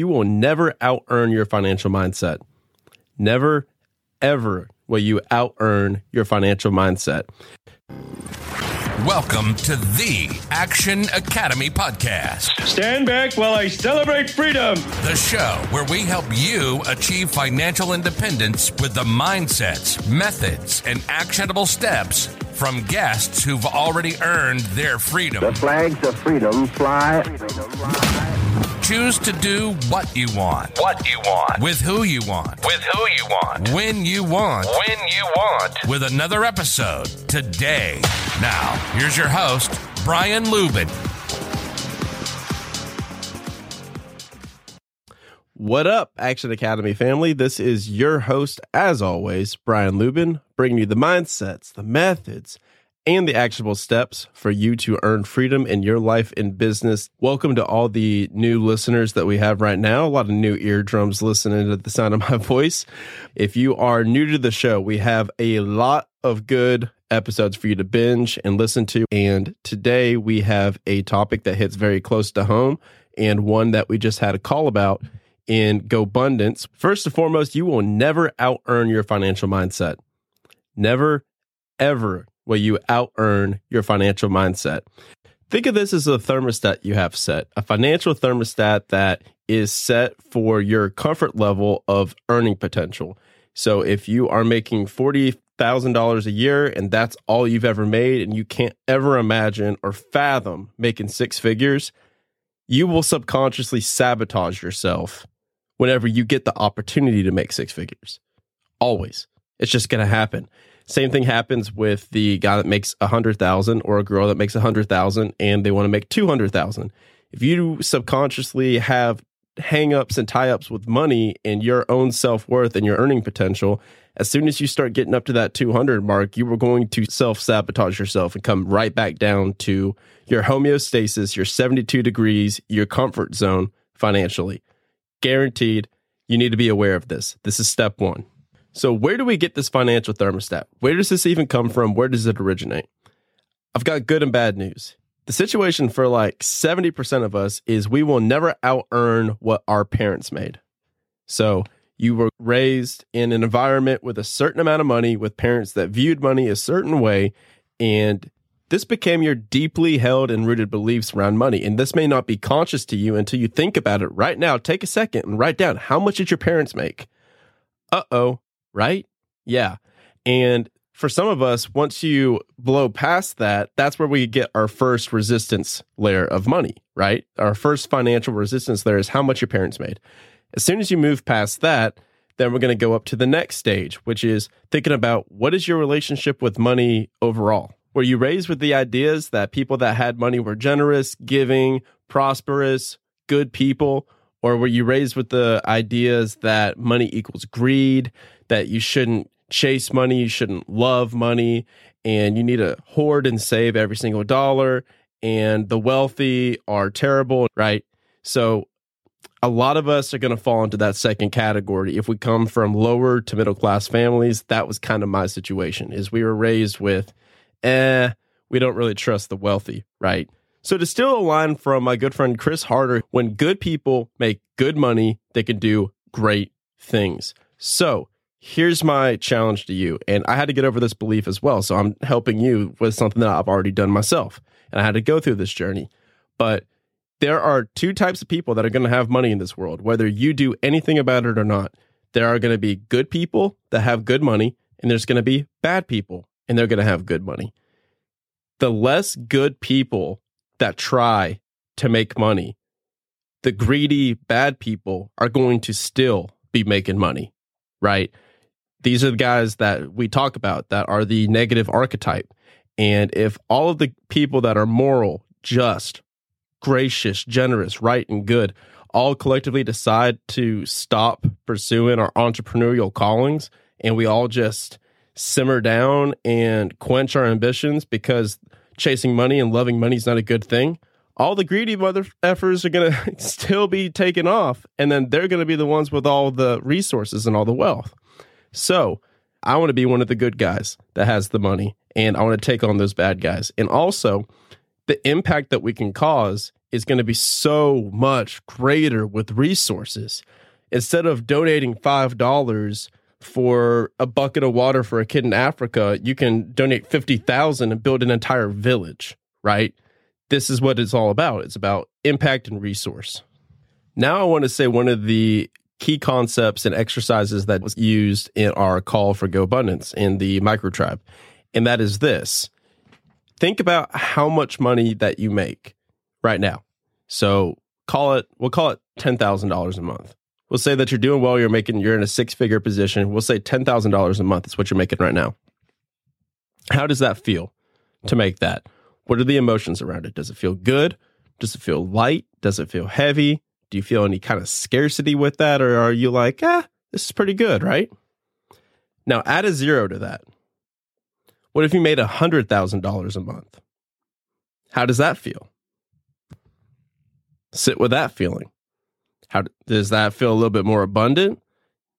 you will never out earn your financial mindset. Never, ever will you out earn your financial mindset. Welcome to the Action Academy podcast, Stand back while I celebrate freedom. the show where we help you achieve financial independence with the mindsets, methods, and actionable steps from guests who've already earned their freedom. The flags of freedom fly. Choose to do what you want, what you want, with who you want, with who you want, when you want, when you want, with another episode today. Now, here's your host, Brian Luebben. What up, Action Academy family? This is your host, as always, Brian Luebben, bringing you the mindsets, the methods, and the actionable steps for you to earn freedom in your life and business. Welcome to all the new listeners that we have right now. A lot of new eardrums listening to the sound of my voice. If you are new to the show, we have a lot of good episodes for you to binge and listen to. And today we have a topic that hits very close to home and one that we just had a call about in GoBundance. First and foremost, you will never out earn your financial mindset. Never, ever will you out earn your financial mindset. Think of this as a thermostat you have set, a financial thermostat that is set for your comfort level of earning potential. So if you are making $40,000 a year and that's all you've ever made, and you can't ever imagine or fathom making six figures, you will subconsciously sabotage yourself whenever you get the opportunity to make six figures. Always. It's just going to happen. Same thing happens with the guy that makes a hundred thousand or a girl that makes a hundred thousand and they want to make two hundred thousand. If you subconsciously have hangups and tie-ups with money and your own self-worth and your earning potential, as soon as you start getting up to that 200 mark, you are going to self-sabotage yourself and come right back down to your homeostasis, your 72 degrees, your comfort zone financially. Guaranteed, you need to be aware of this. This is step 1. So, where do we get this financial thermostat? Where does this even come from? Where does it originate? I've got good and bad news. The situation for like 70% of us is we will never out earn what our parents made. So, you were raised in an environment with a certain amount of money, with parents that viewed money a certain way, and this became your deeply held and rooted beliefs around money. And this may not be conscious to you until you think about it right now. Take a second and write down how much did your parents make? Uh oh, right? Yeah. And for some of us, once you blow past that, that's where we get our first resistance layer of money, right? Our first financial resistance layer is how much your parents made. As soon as you move past that, then we're going to go up to the next stage, which is thinking about what is your relationship with money overall? Were you raised with the ideas that people that had money were generous, giving, prosperous, good people? Or were you raised with the ideas that money equals greed, that you shouldn't chase money, you shouldn't love money, and you need to hoard and save every single dollar, and the wealthy are terrible, right? So a lot of us are going to fall into that second category. If we come from lower to middle class families, that was kind of my situation. Is we were raised with, eh, we don't really trust the wealthy, right? So to steal a line from my good friend Chris Harder, when good people make good money, they can do great things. So here's my challenge to you. And I had to get over this belief as well. So I'm helping you with something that I've already done myself. And I had to go through this journey. But there are two types of people that are going to have money in this world, whether you do anything about it or not. There are going to be good people that have good money, and there's going to be bad people, and they're going to have good money. The less good people that try to make money, the greedy, bad people are going to still be making money, right? These are the guys that we talk about that are the negative archetype. And if all of the people that are moral, just, gracious, generous, right, and good all collectively decide to stop pursuing our entrepreneurial callings and we all just simmer down and quench our ambitions because chasing money and loving money is not a good thing, all the greedy mother effers are going to still be taken off. And then they're going to be the ones with all the resources and all the wealth. So I want to be one of the good guys that has the money and I want to take on those bad guys. And also, the impact that we can cause is going to be so much greater with resources. Instead of donating $5 for a bucket of water for a kid in Africa, you can donate 50,000 and build an entire village, right? This is what it's all about. It's about impact and resource. Now I want to say one of the key concepts and exercises that was used in our call for GoBundance in the micro tribe. And that is this. Think about how much money that you make right now. So call it, we'll call it $10,000 a month. We'll say that you're doing well, you're making, you're in a six figure position. We'll say $10,000 a month is what you're making right now. How does that feel to make that? What are the emotions around it? Does it feel good? Does it feel light? Does it feel heavy? Do you feel any kind of scarcity with that? Or are you like, ah, this is pretty good, right? Now add a zero to that. What if you made $100,000 a month? How does that feel? Sit with that feeling. How does that feel a little bit more abundant?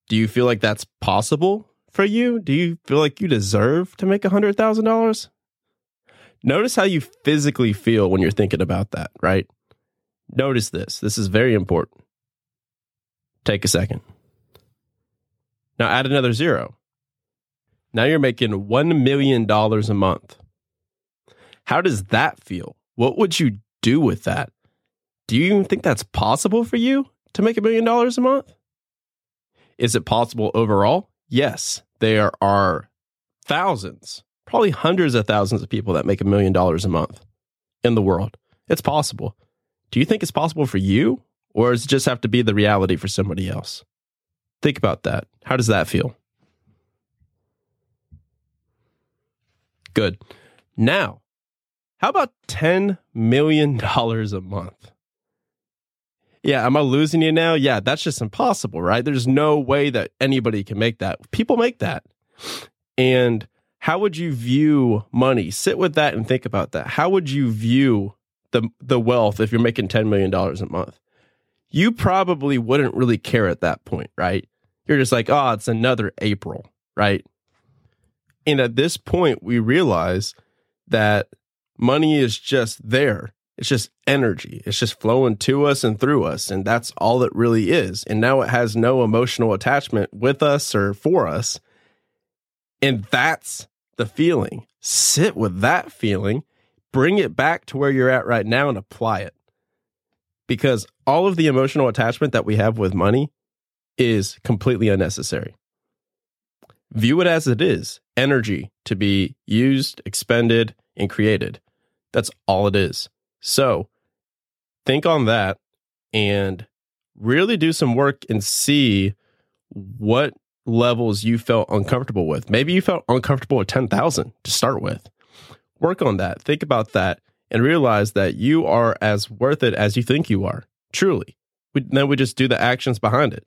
Do you feel like that's possible for you? Do you feel like you deserve to make $100,000? Notice how you physically feel when you're thinking about that, right? Notice this. This is very important. Take a second. Now add another zero. Now you're making $1 million a month. How does that feel? What would you do with that? Do you even think that's possible for you to make a million dollars a month? Is it possible overall? Yes. There are thousands, probably hundreds of thousands of people that make a million dollars a month in the world. It's possible. Do you think it's possible for you, or does it just have to be the reality for somebody else? Think about that. How does that feel? Good. Now, how about $10 million a month? Yeah, am I losing you now? Yeah, that's just impossible, right? There's no way that anybody can make that. People make that. And how would you view money? Sit with that and think about that. How would you view the the wealth if you're making 10 million dollars a month? You probably wouldn't really care at that point, right? You're just like, "Oh, it's another April," right? And at this point, we realize that money is just there. It's just energy. It's just flowing to us and through us. And that's all it really is. And now it has no emotional attachment with us or for us. And that's the feeling. Sit with that feeling, bring it back to where you're at right now and apply it. Because all of the emotional attachment that we have with money is completely unnecessary. View it as it is energy to be used, expended, and created. That's all it is. So think on that and really do some work and see what levels you felt uncomfortable with. Maybe you felt uncomfortable with 10,000 to start with. Work on that. Think about that and realize that you are as worth it as you think you are. Truly. We, then we just do the actions behind it.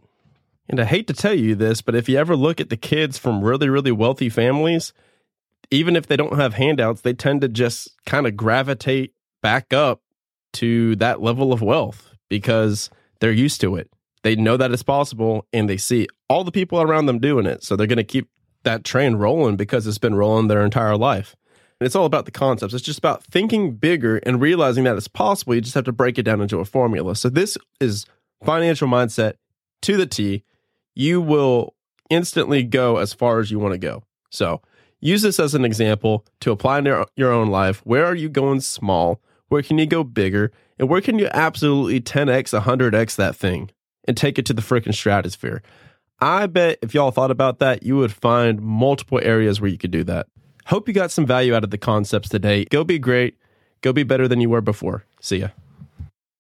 And I hate to tell you this, but if you ever look at the kids from really, really wealthy families, even if they don't have handouts, they tend to just kind of gravitate back up to that level of wealth because they're used to it. They know that it's possible and they see all the people around them doing it. So they're going to keep that train rolling because it's been rolling their entire life. And it's all about the concepts. It's just about thinking bigger and realizing that it's possible. You just have to break it down into a formula. So this is financial mindset to the T you will instantly go as far as you want to go. So use this as an example to apply in your, your own life. Where are you going small? Where can you go bigger? And where can you absolutely 10x, 100x that thing and take it to the freaking stratosphere? I bet if y'all thought about that, you would find multiple areas where you could do that. Hope you got some value out of the concepts today. Go be great. Go be better than you were before. See ya.